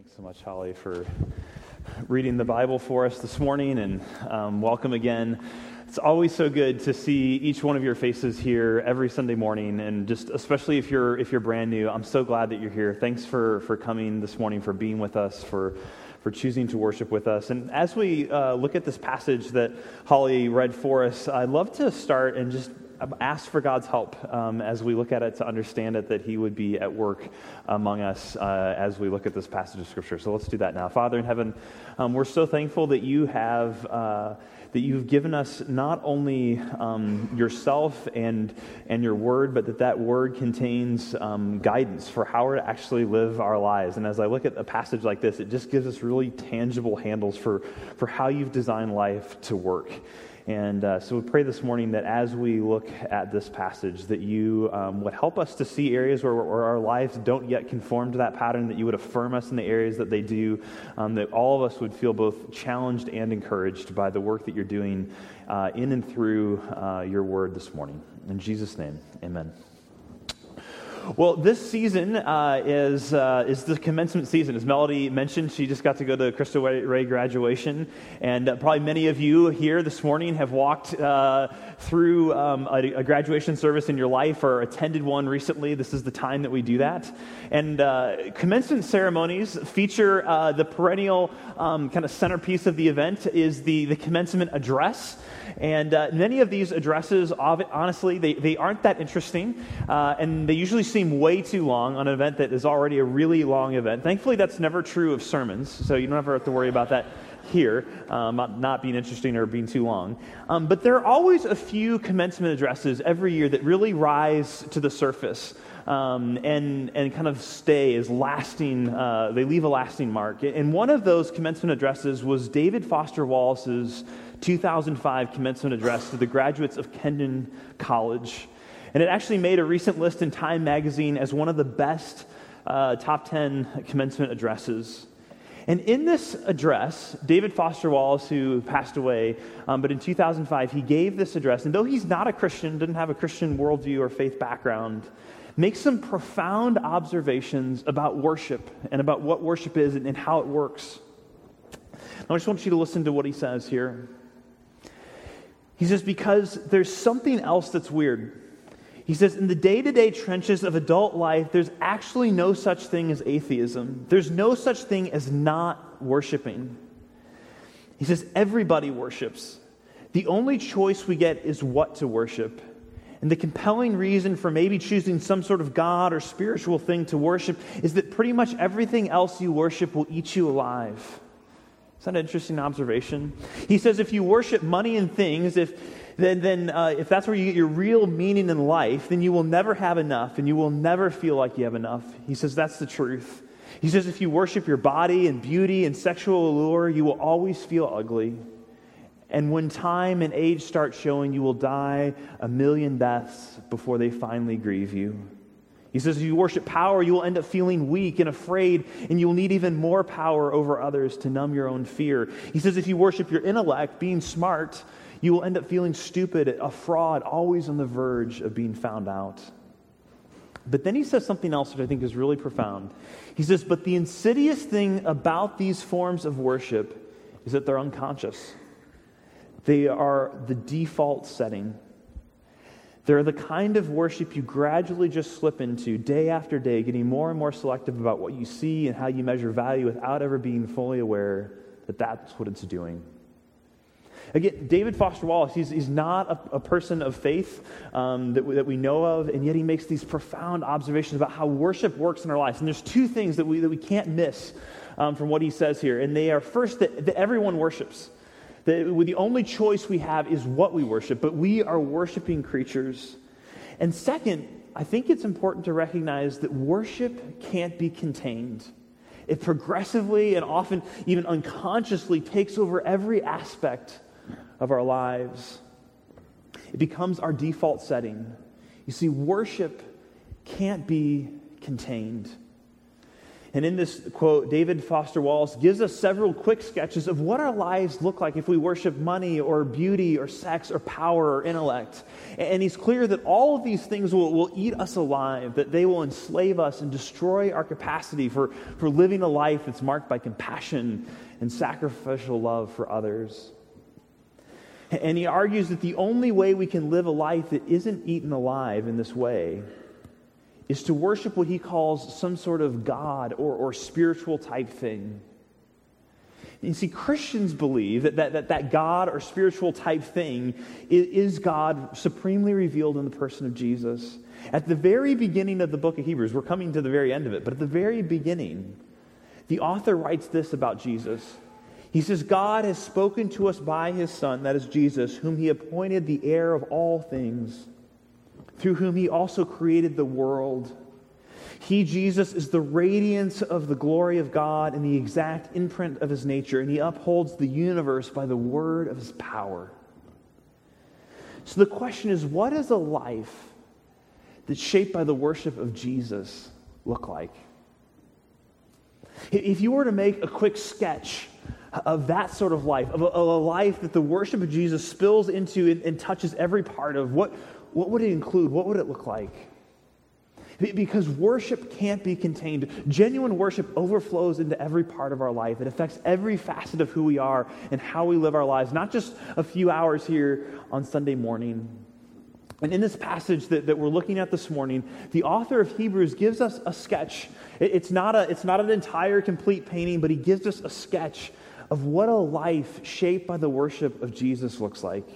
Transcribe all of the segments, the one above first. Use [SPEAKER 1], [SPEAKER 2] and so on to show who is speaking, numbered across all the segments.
[SPEAKER 1] Thanks so much, Holly, for reading the Bible for us this morning, and um, welcome again. It's always so good to see each one of your faces here every Sunday morning, and just especially if you're if you're brand new. I'm so glad that you're here. Thanks for for coming this morning, for being with us, for for choosing to worship with us. And as we uh, look at this passage that Holly read for us, I'd love to start and just ask for God's help um, as we look at it to understand it, that He would be at work among us uh, as we look at this passage of Scripture. So let's do that now. Father in heaven, um, we're so thankful that you have. Uh, that you've given us not only um, yourself and, and your word, but that that word contains um, guidance for how to actually live our lives. And as I look at a passage like this, it just gives us really tangible handles for, for how you've designed life to work. And uh, so we pray this morning that as we look at this passage, that you um, would help us to see areas where, where, our lives don't yet conform to that pattern, that you would affirm us in the areas that they do, um, that all of us would feel both challenged and encouraged by the work that you're doing uh, in and through uh, your word this morning. In Jesus' name, amen. Well, this season uh, is, uh, is the commencement season. As Melody mentioned, she just got to go to Crystal Ray graduation. And uh, probably many of you here this morning have walked uh, through um, a, a, graduation service in your life or attended one recently. This is the time that we do that. And uh, commencement ceremonies feature uh, the perennial um, kind of centerpiece of the event is the, the commencement address. And many of these addresses, honestly, they, they aren't that interesting. And they usually seem way too long on an event that is already a really long event. Thankfully, that's never true of sermons, so you don't ever have to worry about that here, um, not being interesting or being too long. Um, but there are always a few commencement addresses every year that really rise to the surface. Um, and, and kind of stay as lasting, uh, they leave a lasting mark. And one of those commencement addresses was David Foster Wallace's 2005 commencement address to the graduates of Kenyon College. And it actually made a recent list in Time magazine as one of the best uh, top 10 commencement addresses. And in this address, David Foster Wallace, who passed away, um, but in 2005, he gave this address. And though he's not a Christian, didn't have a Christian worldview or faith background, makes some profound observations about worship and about what worship is and, and how it works. I just want you to listen to what he says here. He says, because there's something else that's weird. He says, in the day to day trenches of adult life, there's actually no such thing as atheism. There's no such thing as not worshiping. He says, everybody worships. The only choice we get is what to worship. And the compelling reason for maybe choosing some sort of God or spiritual thing to worship is that pretty much everything else you worship will eat you alive. Is that an interesting observation? He says if you worship money and things, if, then, then uh, if that's where you get your real meaning in life, then you will never have enough and you will never feel like you have enough. He says that's the truth. He says if you worship your body and beauty and sexual allure, you will always feel ugly. And when time and age start showing, you will die a million deaths before they finally grieve you. He says, if you worship power, you will end up feeling weak and afraid, and you'll need even more power over others to numb your own fear. He says, if you worship your intellect, being smart, you will end up feeling stupid, a fraud, always on the verge of being found out. But then he says something else that I think is really profound. He says, But the insidious thing about these forms of worship is that they're unconscious, they are the default setting they're the kind of worship you gradually just slip into day after day, getting more and more selective about what you see and how you measure value without ever being fully aware that that's what it's doing. Again, David Foster Wallace, he's, he's not a, a person of faith um, that, we, that we know of, and yet he makes these profound observations about how worship works in our lives. And there's two things that we, that we can't miss um, from what he says here. And they are first, that, that everyone worships. The, the only choice we have is what we worship, but we are worshiping creatures. And second, I think it's important to recognize that worship can't be contained. It progressively and often even unconsciously takes over every aspect of our lives. It becomes our default setting. You see, worship can't be contained. And in this quote, David Foster Wallace gives us several quick sketches of what our lives look like if we worship money or beauty or sex or power or intellect. And he's clear that all of these things will, will eat us alive, that they will enslave us and destroy our capacity for, for living a life that's marked by compassion and sacrificial love for others. And he argues that the only way we can live a life that isn't eaten alive in this way is to worship what he calls some sort of God or, or spiritual type thing. You see, Christians believe that, that, that, that God or spiritual type thing is God supremely revealed in the person of Jesus. At the very beginning of the book of Hebrews, we're coming to the very end of it, but at the very beginning, the author writes this about Jesus. He says, God has spoken to us by his Son, that is Jesus, whom he appointed the heir of all things through whom he also created the world. He, Jesus, is the radiance of the glory of God and the exact imprint of his nature, and he upholds the universe by the word of his power. So the question is what does a life that's shaped by the worship of Jesus look like? If you were to make a quick sketch of that sort of life, of a, of a life that the worship of Jesus spills into and, and touches every part of, what, what would it include? What would it look like? Because worship can't be contained. Genuine worship overflows into every part of our life. It affects every facet of who we are and how we live our lives, not just a few hours here on Sunday morning. And in this passage that, that we're looking at this morning, the author of Hebrews gives us a sketch. It, it's, not a, it's not an entire complete painting, but he gives us a sketch of what a life shaped by the worship of Jesus looks like.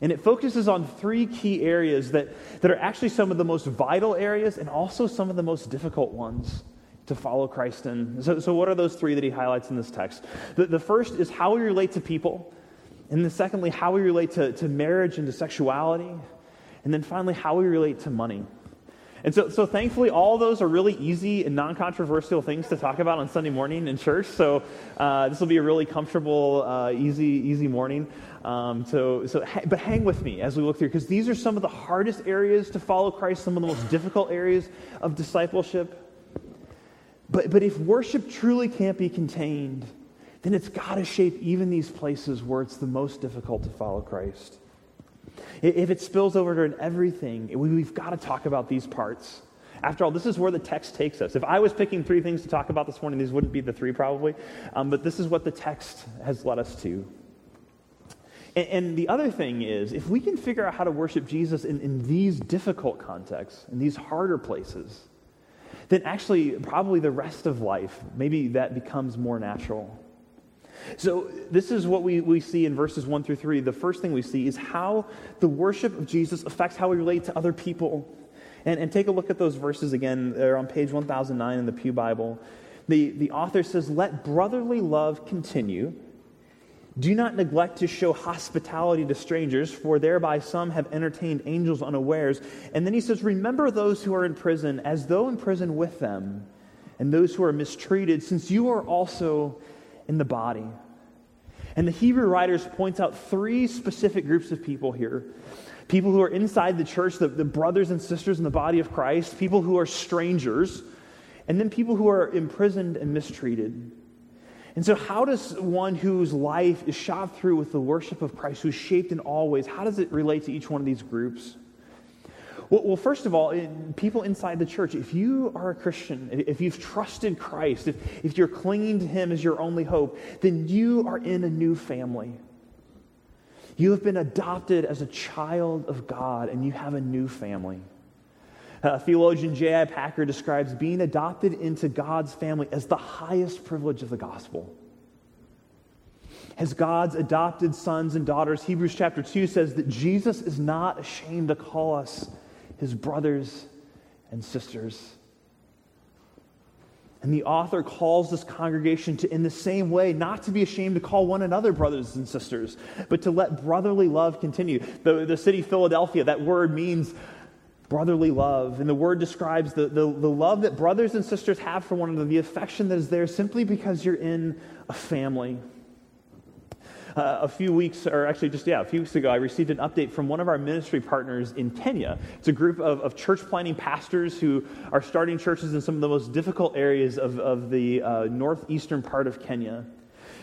[SPEAKER 1] And it focuses on three key areas that, that are actually some of the most vital areas and also some of the most difficult ones to follow Christ in. So, so what are those three that he highlights in this text? The, the first is how we relate to people. And then, secondly, how we relate to, to marriage and to sexuality. And then finally, how we relate to money. And so, so thankfully, all those are really easy and non controversial things to talk about on Sunday morning in church. So uh, this will be a really comfortable, uh, easy, easy morning. Um, so, so, but hang with me as we look through, because these are some of the hardest areas to follow Christ, some of the most difficult areas of discipleship. But, but if worship truly can't be contained, then it's got to shape even these places where it's the most difficult to follow Christ. If it spills over to everything, we've got to talk about these parts. After all, this is where the text takes us. If I was picking three things to talk about this morning, these wouldn't be the three probably, um, but this is what the text has led us to. And, and, the other thing is, if we can figure out how to worship Jesus in, in these difficult contexts, in these harder places, then actually, probably the rest of life, maybe that becomes more natural. So, this is what we, we see in verses 1 through 3. The first thing we see is how the worship of Jesus affects how we relate to other people. And, and take a look at those verses again. They're on page 1009 in the Pew Bible. The, the author says, Let brotherly love continue. Do not neglect to show hospitality to strangers, for thereby some have entertained angels unawares. And then he says, Remember those who are in prison as though in prison with them, and those who are mistreated, since you are also in the body. And the Hebrew writers points out three specific groups of people here people who are inside the church, the, the brothers and sisters in the body of Christ, people who are strangers, and then people who are imprisoned and mistreated. And so, how does one whose life is shot through with the worship of Christ, who's shaped in all ways, how does it relate to each one of these groups? Well, first of all, people inside the church, if you are a Christian, if you've trusted Christ, if, if you're clinging to Him as your only hope, then you are in a new family. You have been adopted as a child of God, and you have a new family. Uh, theologian J.I. Packer describes being adopted into God's family as the highest privilege of the gospel. As God's adopted sons and daughters, Hebrews chapter 2 says that Jesus is not ashamed to call us his brothers and sisters. And the author calls this congregation to, in the same way, not to be ashamed to call one another brothers and sisters, but to let brotherly love continue. The, the city Philadelphia, that word means brotherly love. And the word describes the, the, the, love that brothers and sisters have for one another, the affection that is there simply because you're in a family. Uh, a few weeks, or actually just, yeah, a few weeks ago, I received an update from one of our ministry partners in Kenya. It's a group of, of church planting pastors who are starting churches in some of the most difficult areas of, of the uh, northeastern part of Kenya.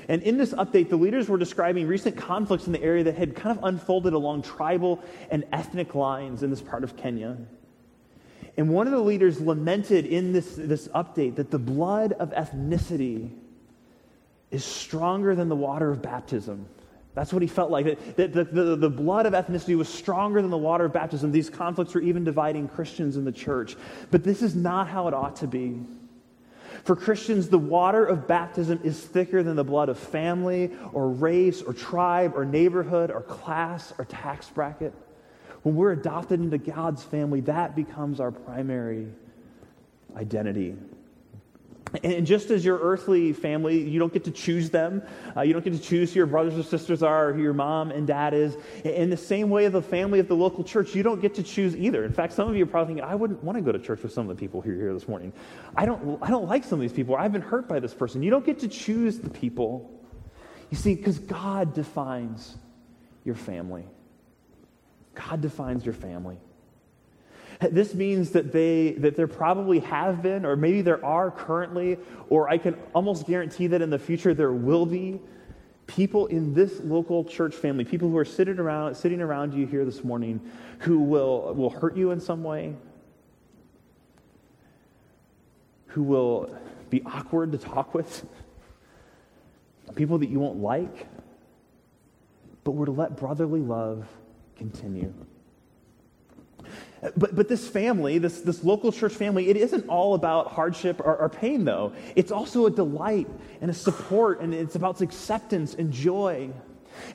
[SPEAKER 1] And in this update, the leaders were describing recent conflicts in the area that had kind of unfolded along tribal and ethnic lines in this part of Kenya. And one of the leaders lamented in this, this update that the blood of ethnicity is stronger than the water of baptism. That's what he felt like. That, the, the, the blood of ethnicity was stronger than the water of baptism. These conflicts were even dividing Christians in the church. But this is not how it ought to be. For Christians, the water of baptism is thicker than the blood of family or race or tribe or neighborhood or class or tax bracket. When we're adopted into God's family, that becomes our primary identity. And just as your earthly family, you don't get to choose them. Uh, you don't get to choose who your brothers or sisters are, or who your mom and dad is. In the same way the family of the local church, you don't get to choose either. In fact, some of you are probably thinking, I wouldn't want to go to church with some of the people who are here this morning. I don't, I don't like some of these people. I've been hurt by this person. You don't get to choose the people. You see, because God defines your family. God defines your family. This means that, they, that there probably have been, or maybe there are currently, or I can almost guarantee that in the future there will be people in this local church family, people who are sitting around, sitting around you here this morning, who will, will hurt you in some way, who will be awkward to talk with, people that you won't like, but we're to let brotherly love continue. But, but this family, this, this local church family, it isn't all about hardship or, or, pain, though. It's also a delight and a support, and it's about acceptance and joy.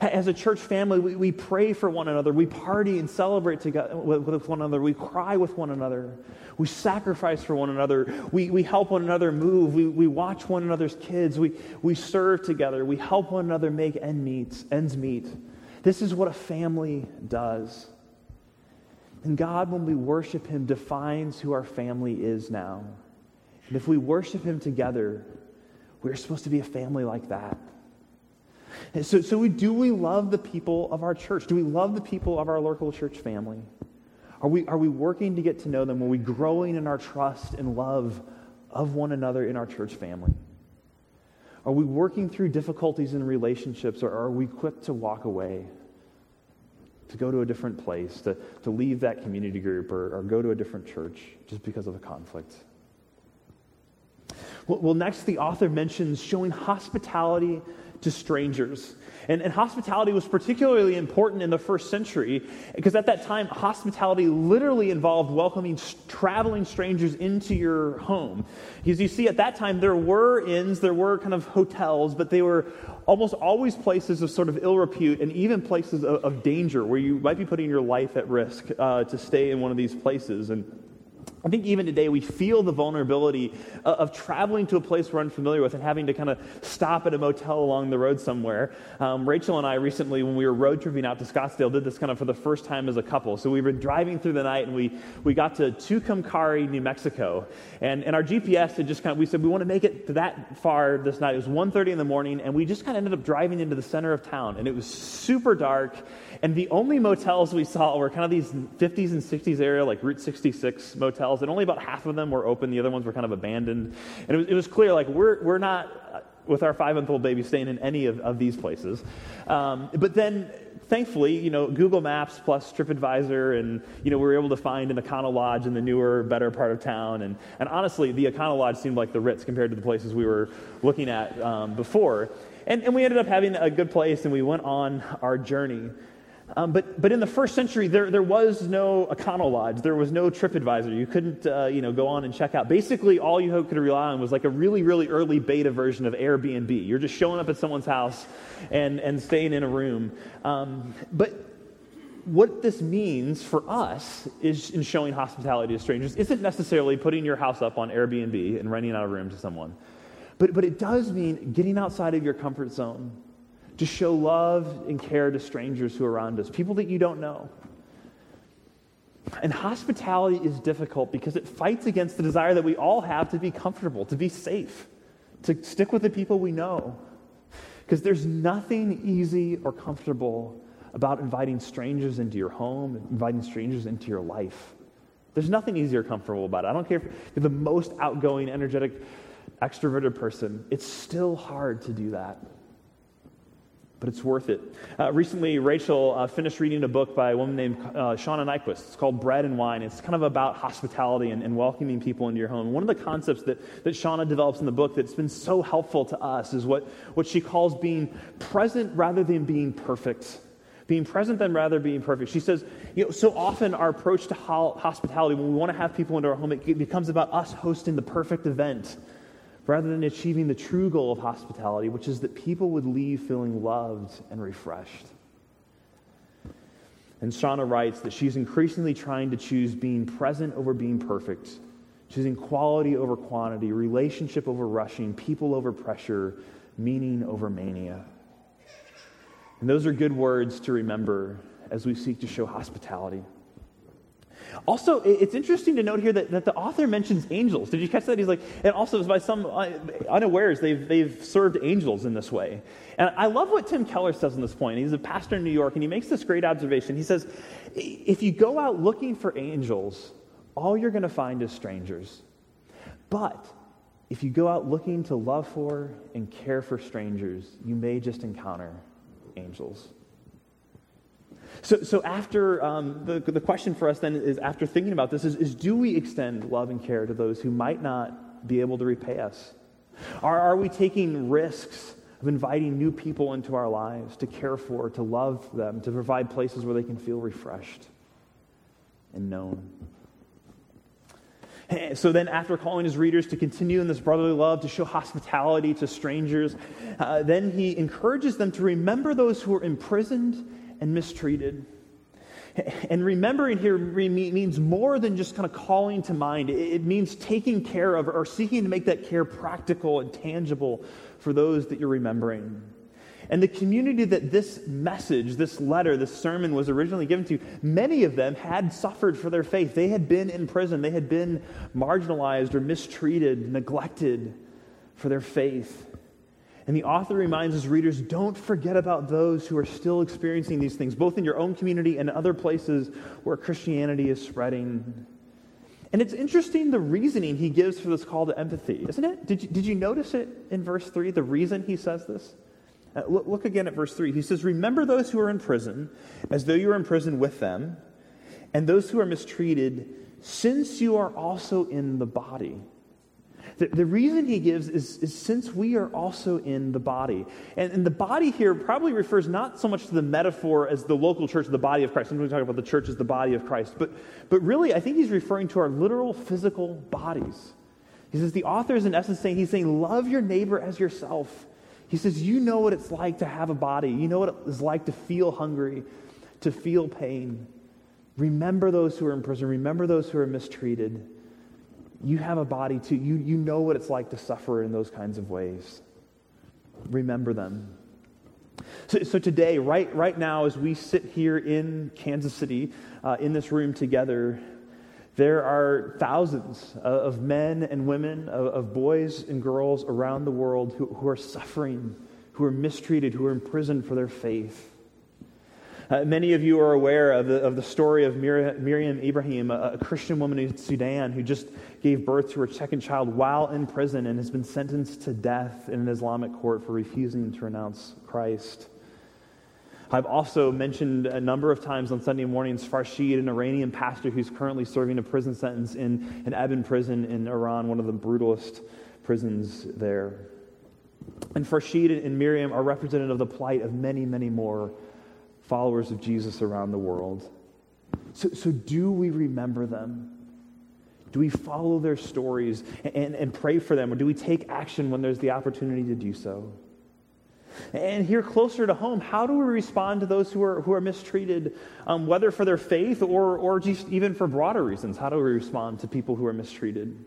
[SPEAKER 1] As a church family, we, we pray for one another. We party and celebrate together with, with one another. We cry with one another. We sacrifice for one another. We, we help one another move. We, we watch one another's kids. We, we serve together. We help one another make end meets, ends meet. This is what a family does. And God, when we worship Him, defines who our family is now. And if we worship Him together, we're supposed to be a family like that. And so, so we, do we love the people of our church? Do we love the people of our local church family? Are we, are we working to get to know them? Are we growing in our trust and love of one another in our church family? Are we working through difficulties in relationships or are we quick to walk away? To go to a different place, to, to leave that community group or, or go to a different church just because of a conflict. Well, well, next, the author mentions showing hospitality to strangers. And, and, hospitality was particularly important in the first century because at that time, hospitality literally involved welcoming traveling strangers into your home. Because you see, at that time, there were inns, there were kind of hotels, but they were almost always places of sort of ill repute and even places of, of danger where you might be putting your life at risk uh, to stay in one of these places. And I think even today we feel the vulnerability of traveling to a place we're unfamiliar with and having to kind of stop at a motel along the road somewhere. Um, Rachel and I recently, when we were road tripping out to Scottsdale, did this kind of for the first time as a couple. So we were driving through the night and we, we got to Tucumcari, New Mexico. And, and our GPS had just kind of, we said we want to make it that far this night. It was 1.30 in the morning and we just kind of ended up driving into the center of town. And it was super dark. And the only motels we saw were kind of these 50s and 60s area, like Route 66 motels, and only about half of them were open. The other ones were kind of abandoned. And it was, it was clear, like, we're, we're not, with our five month old baby, staying in any of, of these places. Um, but then, thankfully, you know, Google Maps plus TripAdvisor, and, you know, we were able to find an Econo Lodge in the newer, better part of town. And, and honestly, the Econo Lodge seemed like the Ritz compared to the places we were looking at um, before. And, and we ended up having a good place, and we went on our journey. Um, but, but in the first century, there, there was no Econo Lodge. There was no TripAdvisor. You couldn't uh, you know, go on and check out. Basically, all you could rely on was like a really, really early beta version of Airbnb. You're just showing up at someone's house and, and staying in a room. Um, but what this means for us is in showing hospitality to strangers isn't necessarily putting your house up on Airbnb and renting out a room to someone. But, but it does mean getting outside of your comfort zone to show love and care to strangers who are around us, people that you don't know. And hospitality is difficult because it fights against the desire that we all have to be comfortable, to be safe, to stick with the people we know. Because there's nothing easy or comfortable about inviting strangers into your home, inviting strangers into your life. There's nothing easy or comfortable about it. I don't care if you're the most outgoing, energetic, extroverted person, it's still hard to do that but it's worth it. Uh, recently, Rachel uh, finished reading a book by a woman named uh, Shauna Niequist. It's called Bread and Wine. It's kind of about hospitality and, and, welcoming people into your home. One of the concepts that, that Shauna develops in the book that's been so helpful to us is what, what she calls being present rather than being perfect. Being present than rather being perfect. She says, you know, so often our approach to ho- hospitality, when we want to have people into our home, it becomes about us hosting the perfect event rather than achieving the true goal of hospitality, which is that people would leave feeling loved and refreshed. And Shauna writes that she's increasingly trying to choose being present over being perfect, choosing quality over quantity, relationship over rushing, people over pressure, meaning over mania. And those are good words to remember as we seek to show hospitality. Also, it's interesting to note here that, that the author mentions angels. Did you catch that? He's like, and also by some uh, unawares, they've, they've served angels in this way. And I love what Tim Keller says on this point. He's a pastor in New York, and he makes this great observation. He says, if you go out looking for angels, all you're going to find is strangers. But if you go out looking to love for and care for strangers, you may just encounter angels. So, so after um, the, the question for us then is after thinking about this is, is do we extend love and care to those who might not be able to repay us? Are, are we taking risks of inviting new people into our lives to care for, to love them, to provide places where they can feel refreshed and known? So then, after calling his readers to continue in this brotherly love, to show hospitality to strangers, uh, then he encourages them to remember those who are imprisoned and mistreated. And remembering here means more than just kind of calling to mind. It means taking care of or seeking to make that care practical and tangible for those that you're remembering. And the community that this message, this letter, this sermon was originally given to, many of them had suffered for their faith. They had been in prison, they had been marginalized or mistreated, neglected for their faith. And the author reminds his readers don't forget about those who are still experiencing these things, both in your own community and other places where Christianity is spreading. And it's interesting the reasoning he gives for this call to empathy, isn't it? Did you, did you notice it in verse 3, the reason he says this? Uh, look, look again at verse 3. He says, Remember those who are in prison as though you were in prison with them, and those who are mistreated, since you are also in the body. The, the reason he gives is, is, since we are also in the body. And, and, the body here probably refers not so much to the metaphor as the local church, the body of Christ. Sometimes we talk about the church as the body of Christ. But, but really, I think he's referring to our literal physical bodies. He says the author is in essence saying, he's saying, love your neighbor as yourself. He says, you know what it's like to have a body. You know what it's like to feel hungry, to feel pain. Remember those who are in prison. Remember those who are mistreated you have a body too. You, you know what it's like to suffer in those kinds of ways. Remember them. So, so today, right, right now, as we sit here in Kansas City, uh, in this room together, there are thousands of men and women, of, of boys and girls around the world who, who are suffering, who are mistreated, who are imprisoned for their faith. Uh, many of you are aware of the, of the story of Mir- Miriam Ibrahim, a, a, Christian woman in Sudan who just gave birth to her second child while in prison and has been sentenced to death in an Islamic court for refusing to renounce Christ. I've also mentioned a number of times on Sunday mornings Farshid, an Iranian pastor who's currently serving a prison sentence in an Evin prison in Iran, one of the brutalist prisons there. And Farshid and Miriam are representative of the plight of many, many more followers of Jesus around the world. So, so do we remember them? Do we follow their stories and, and pray for them? Or do we take action when there's the opportunity to do so? And here closer to home, how do we respond to those who are, who are mistreated, um, whether for their faith or, or just even for broader reasons? How do we respond to people who are mistreated?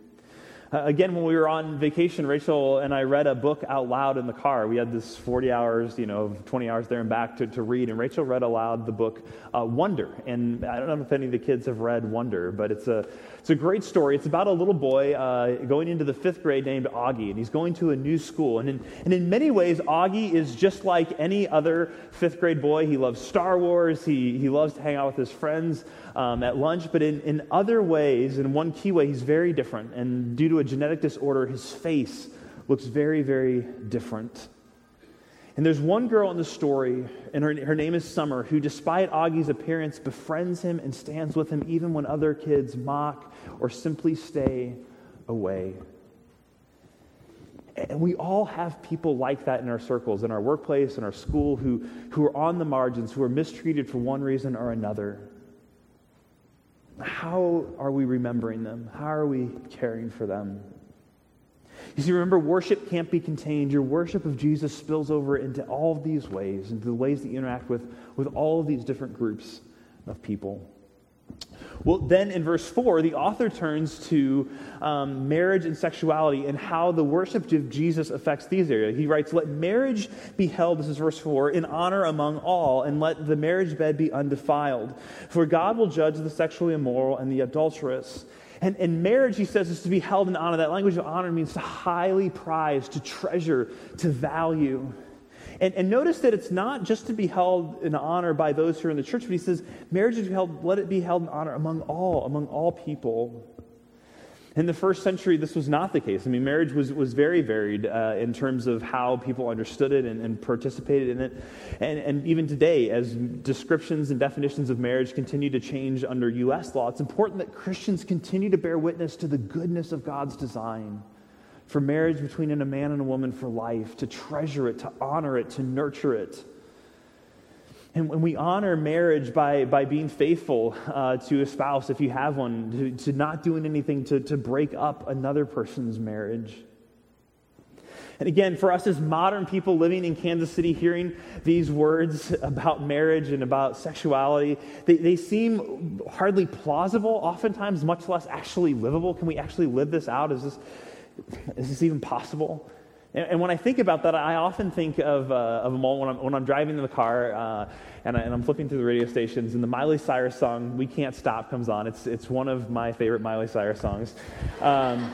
[SPEAKER 1] Uh, again, when we were on vacation, Rachel and I read a book out loud in the car. We had this 40 hours, you know, 20 hours there and back to, to read. And Rachel read aloud the book uh, Wonder. And I don't know if any of the kids have read Wonder, but it's a, it's a great story. It's about a little boy uh, going into the fifth grade named Augie. And he's going to a new school. And in, and in many ways, Augie is just like any other fifth grade boy. He loves Star Wars, he, he loves to hang out with his friends um, at lunch, but in, in other ways, in one key way, he's very different. And due to a genetic disorder, his face looks very, very different. And there's one girl in the story, and her, her name is Summer, who, despite Augie's appearance, befriends him and stands with him even when other kids mock or simply stay away. And we all have people like that in our circles, in our workplace, in our school, who, who are on the margins, who are mistreated for one reason or another. How are we remembering them? How are we caring for them? You see, remember, worship can't be contained. Your worship of Jesus spills over into all of these ways, into the ways that you interact with, with all of these different groups of people. Well, then in verse 4, the author turns to um, marriage and sexuality and how the worship of Jesus affects these areas. He writes, Let marriage be held, this is verse 4, in honor among all, and let the marriage bed be undefiled. For God will judge the sexually immoral and the adulterous. And, and marriage, he says, is to be held in honor. That language of honor means to highly prize, to treasure, to value. And, and notice that it's not just to be held in honor by those who are in the church, but he says, marriage is held, let it be held in honor among all, among all people. In the first century, this was not the case. I mean, marriage was, was very varied uh, in terms of how people understood it and, and participated in it. And, and even today, as descriptions and definitions of marriage continue to change under U.S. law, it's important that Christians continue to bear witness to the goodness of God's design for marriage between a man and a woman for life, to treasure it, to honor it, to nurture it. And when we honor marriage by, by being faithful uh, to a spouse, if you have one, to, to not doing anything to, to break up another person's marriage. And again, for us as modern people living in Kansas City, hearing these words about marriage and about sexuality, they, they seem hardly plausible, oftentimes much less actually livable. Can we actually live this out? Is this, is this even possible? And, and when I think about that, I often think of, uh, of a moment when I'm, when I'm driving in the car uh, and, I, am flipping through the radio stations, and the Miley Cyrus song, We Can't Stop, comes on. It's, it's one of my favorite Miley Cyrus songs. Um,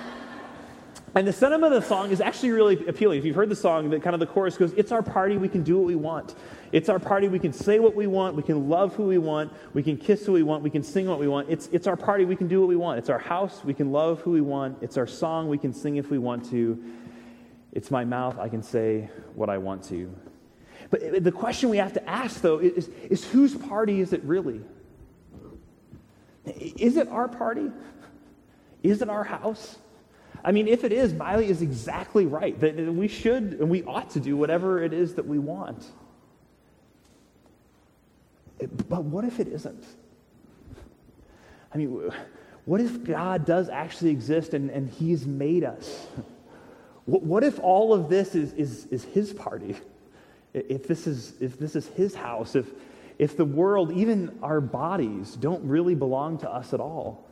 [SPEAKER 1] and the sentiment of the song is actually really appealing. If you've heard the song, the kind of the chorus goes, It's our party, we can do what we want. It's our party, we can say what we want, we can love who we want, we can kiss who we want, we can sing what we want. It's, it's our party, we can do what we want. It's our house, we can love who we want. It's our song, we can sing if we want to. It's my mouth, I can say what I want to. But the question we have to ask, though, is, is whose party is it really? Is it our party? Is it our house? I mean, if it is, Miley is exactly right that we should and we ought to do whatever it is that we want. But what if it isn't? I mean, what if God does actually exist and, and He's made us? What, if all of this is, is, is His party? If this is, if this is His house, if, if the world, even our bodies, don't really belong to us at all?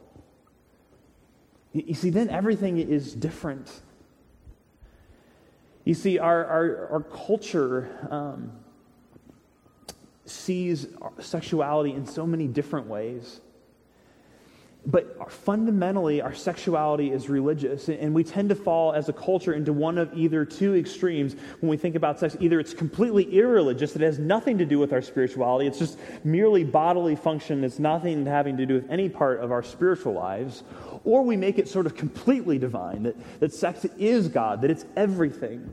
[SPEAKER 1] You see, then everything is different. You see, our, our, our culture um, sees sexuality in so many different ways. But fundamentally, our sexuality is religious, and we tend to fall as a culture into one of either two extremes when we think about sex. Either it's completely irreligious, it has nothing to do with our spirituality, it's just merely bodily function, it's nothing having to do with any part of our spiritual lives, or we make it sort of completely divine, that, that sex is God, that it's everything,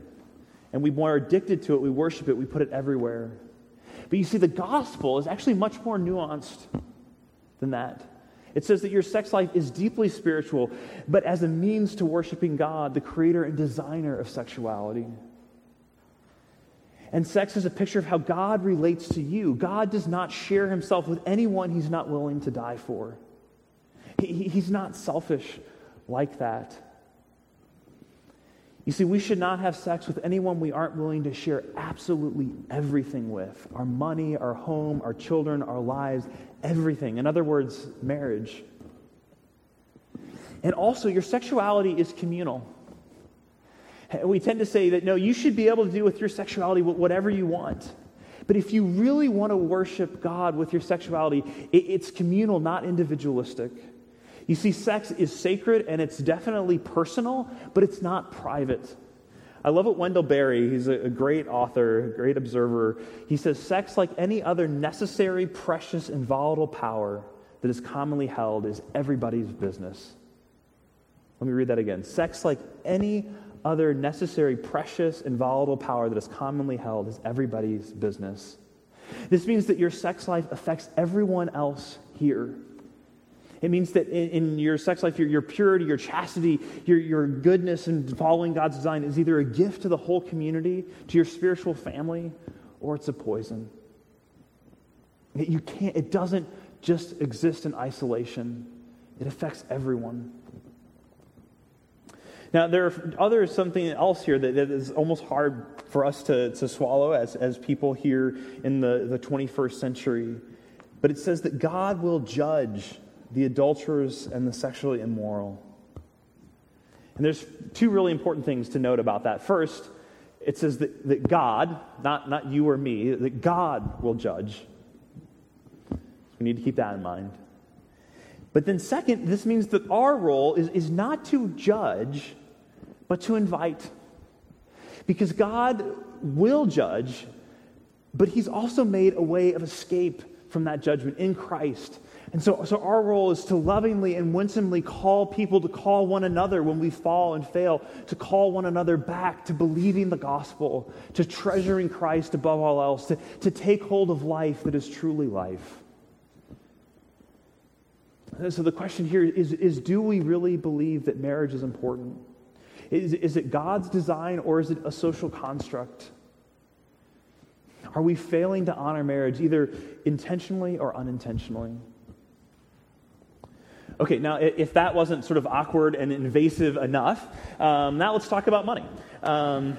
[SPEAKER 1] and we are addicted to it, we worship it, we put it everywhere. But you see, the gospel is actually much more nuanced than that. It says that your sex life is deeply spiritual, but as a means to worshiping God, the creator and designer of sexuality. And sex is a picture of how God relates to you. God does not share himself with anyone he's not willing to die for. He, he's not selfish like that. You see, we should not have sex with anyone we aren't willing to share absolutely everything with our money, our home, our children, our lives, everything. In other words, marriage. And also, your sexuality is communal. We tend to say that no, you should be able to do with your sexuality whatever you want. But if you really want to worship God with your sexuality, it's communal, not individualistic. You see, sex is sacred and it's definitely personal, but it's not private. I love what Wendell Berry, he's a great author, a great observer. He says, Sex, like any other necessary, precious, and volatile power that is commonly held, is everybody's business. Let me read that again. Sex, like any other necessary, precious, and volatile power that is commonly held, is everybody's business. This means that your sex life affects everyone else here. It means that in, in your sex life, your, your, purity, your chastity, your, your goodness, and following God's design is either a gift to the whole community, to your spiritual family, or it's a poison. You can't, it doesn't just exist in isolation, it affects everyone. Now, there are other something else here that, that is almost hard for us to, to swallow as, as people here in the, the 21st century. But it says that God will judge the adulterers and the sexually immoral. And there's two really important things to note about that. First, it says that, that God, not, not you or me, that God will judge. We need to keep that in mind. But then, second, this means that our role is, is not to judge, but to invite. Because God will judge, but He's also made a way of escape from that judgment in Christ. And so, so our role is to lovingly and winsomely call people to call one another when we fall and fail, to call one another back to believing the gospel, to treasuring Christ above all else, to, to take hold of life that is truly life. And so the question here is, is do we really believe that marriage is important? Is, is it God's design or is it a social construct? Are we failing to honor marriage either intentionally or unintentionally? Okay, now if that wasn't sort of awkward and invasive enough, um, now let's talk about money. Um,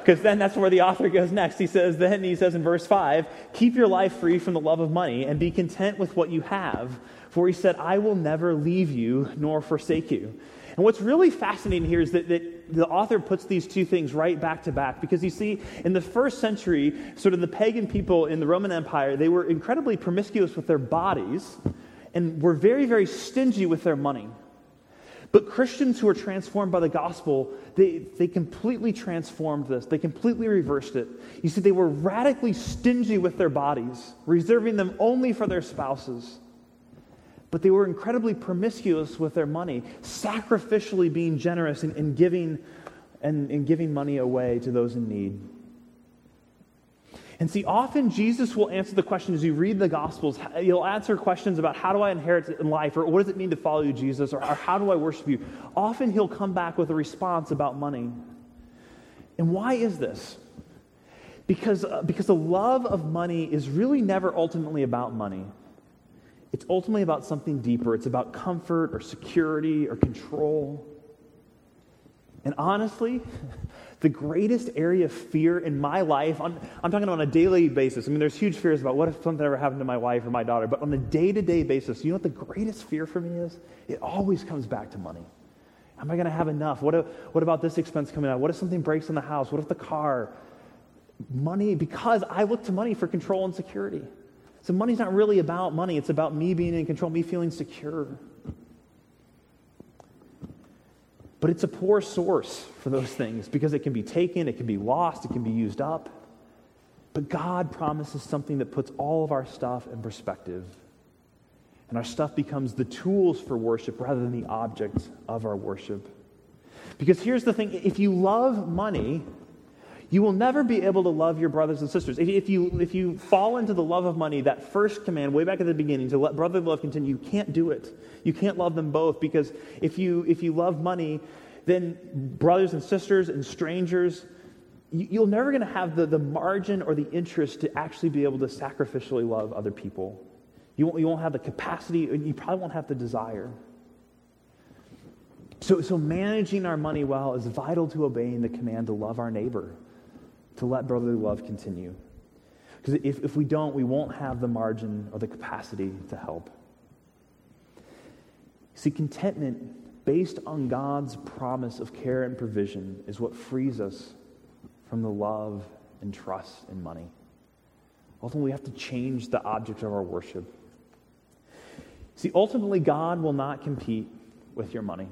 [SPEAKER 1] because then that's where the author goes next. He says, then he says in verse 5, keep your life free from the love of money and be content with what you have. For he said, I will never leave you nor forsake you. And what's really fascinating here is that, that the author puts these two things right back to back because you see, in the first century, sort of the pagan people in the Roman Empire, they were incredibly promiscuous with their bodies and were very, very stingy with their money. But Christians who are transformed by the gospel, they, they completely transformed this. They completely reversed it. You see, they were radically stingy with their bodies, reserving them only for their spouses. But they were incredibly promiscuous with their money, sacrificially being generous and, and giving, and, and giving money away to those in need. And see, often Jesus will answer the question as you read the Gospels. He'll answer questions about how do I inherit in life, or what does it mean to follow you, Jesus, or, or how do I worship you. Often he'll come back with a response about money. And why is this? Because, uh, because the love of money is really never ultimately about money. It's ultimately about something deeper. It's about comfort or security or control. And honestly, the greatest area of fear in my life, on, I'm talking on a daily basis. I mean, there's huge fears about what if something ever happened to my wife or my daughter, but on a day to day basis, you know what the greatest fear for me is? It always comes back to money. Am I going to have enough? What, if, what about this expense coming out? What if something breaks in the house? What if the car? Money, because I look to money for control and security. So money's not really about money, it's about me being in control, me feeling secure. But it's a poor source for those things because it can be taken, it can be lost, it can be used up. But God promises something that puts all of our stuff in perspective. And our stuff becomes the tools for worship rather than the object of our worship. Because here's the thing if you love money, you will never be able to love your brothers and sisters. If, if, you, if you fall into the love of money, that first command way back at the beginning to let brotherly love continue, you can't do it. You can't love them both because if you, if you love money, then brothers and sisters and strangers, you, you're never going to have the, the margin or the interest to actually be able to sacrificially love other people. You won't, you won't have the capacity, you probably won't have the desire. So, so managing our money well is vital to obeying the command to love our neighbor to let brotherly love continue. Because if, if we don't, we won't have the margin or the capacity to help. See, contentment based on God's promise of care and provision, is what frees us from the love and trust in money. Ultimately, we have to change the object of our worship. See, ultimately, God will not compete with your money.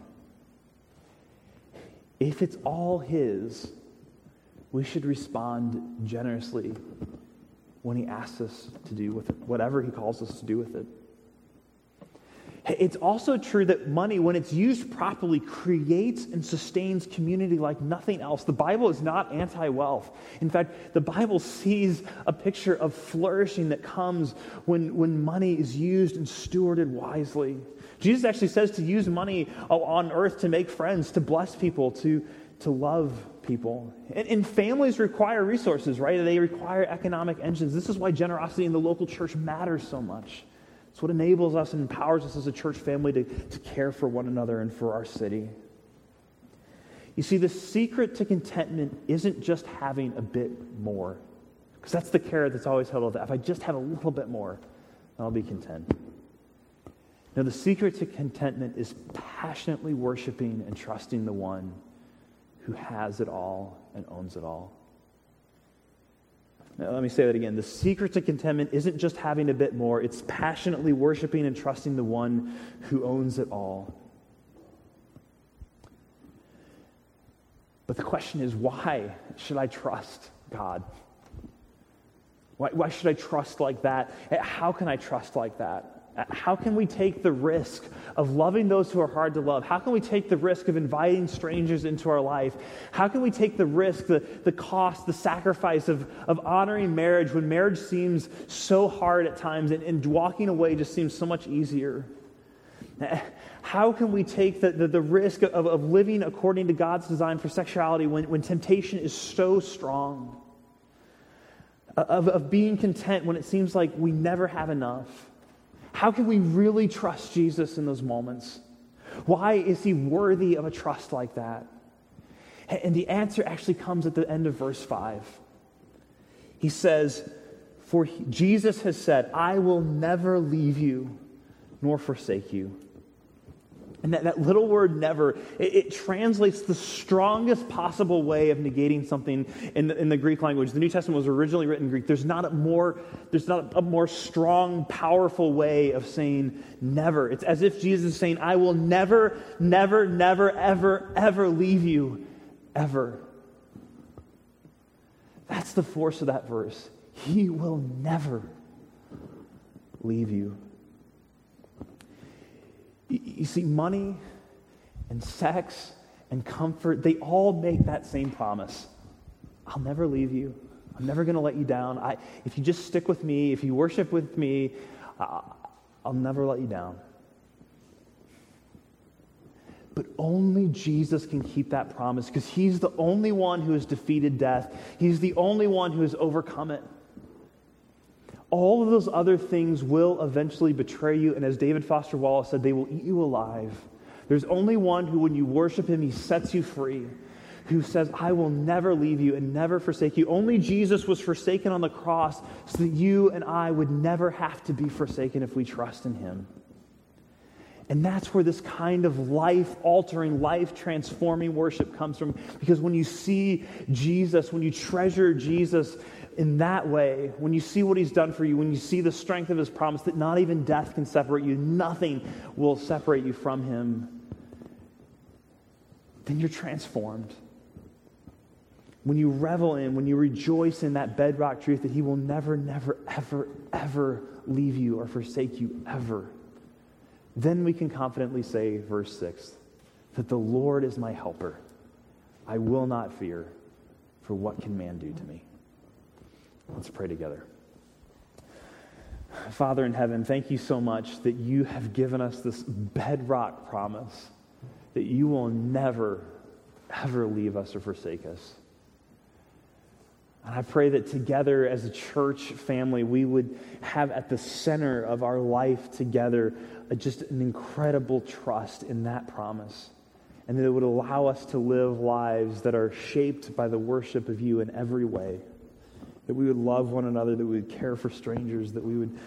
[SPEAKER 1] If it's all His, we should respond generously when He asks us to do with it, whatever He calls us to do with it. It's also true that money, when it's used properly, creates and sustains community like nothing else. The Bible is not anti wealth. In fact, the Bible sees a picture of flourishing that comes when, when money is used and stewarded wisely. Jesus actually says to use money on earth to make friends, to bless people, to, to love people. And, and, families require resources, right? They require economic engines. This is why generosity in the local church matters so much. It's what enables us and empowers us as a church family to, to care for one another and for our city. You see, the secret to contentment isn't just having a bit more, because that's the carrot that's always held out. If I just have a little bit more, I'll be content. Now, the secret to contentment is passionately worshiping and trusting the one who has it all and owns it all. Now, let me say that again. The secret to contentment isn't just having a bit more, it's passionately worshiping and trusting the one who owns it all. But the question is why should I trust God? Why, why should I trust like that? Eh, how can I trust like that? How can we take the risk of loving those who are hard to love? How can we take the risk of inviting strangers into our life? How can we take the risk, the, the cost, the sacrifice of, of honoring marriage when marriage seems so hard at times and, and walking away just seems so much easier? How can we take the, the, the risk of, of living according to God's design for sexuality when, when temptation is so strong? Of, of being content when it seems like we never have enough? How can we really trust Jesus in those moments? Why is he worthy of a trust like that? And the answer actually comes at the end of verse 5. He says, For Jesus has said, I will never leave you nor forsake you. And that, that little word never, it, it, translates the strongest possible way of negating something in the, in the Greek language. The New Testament was originally written in Greek. There's not a more, there's not a more strong, powerful way of saying never. It's as if Jesus is saying, I will never, never, never, ever, ever leave you, ever. That's the force of that verse. He will never leave you. You see, money and sex and comfort, they all make that same promise. I'll never leave you. I'm never going to let you down. I, if you just stick with me, if you worship with me, uh, I'll never let you down. But only Jesus can keep that promise because he's the only one who has defeated death. He's the only one who has overcome it all of those other things will eventually betray you. And as David Foster Wallace said, they will eat you alive. There's only one who, when you worship him, he sets you free, who says, I will never leave you and never forsake you. Only Jesus was forsaken on the cross so that you and I would never have to be forsaken if we trust in him. And that's where this kind of life altering, life transforming worship comes from. Because when you see Jesus, when you treasure Jesus, in that way, when you see what he's done for you, when you see the strength of his promise that not even death can separate you, nothing will separate you from him, then you're transformed. When you revel in, when you rejoice in that bedrock truth that he will never, never, ever, ever leave you or forsake you ever, then we can confidently say, verse 6, that the Lord is my helper. I will not fear, for what can man do to me? Let's pray together. Father in heaven, thank you so much that you have given us this bedrock promise that you will never, ever leave us or forsake us. And I pray that together as a church family, we would have at the center of our life together uh, just an incredible trust in that promise. And that it would allow us to live lives that are shaped by the worship of you in every way that we would love one another, that we would care for strangers, that we would,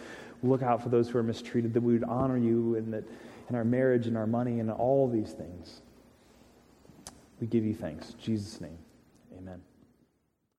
[SPEAKER 1] look out for those who are mistreated, that we would honor you and that, in our marriage and our money and all these things. We give you thanks. In Jesus' name, amen.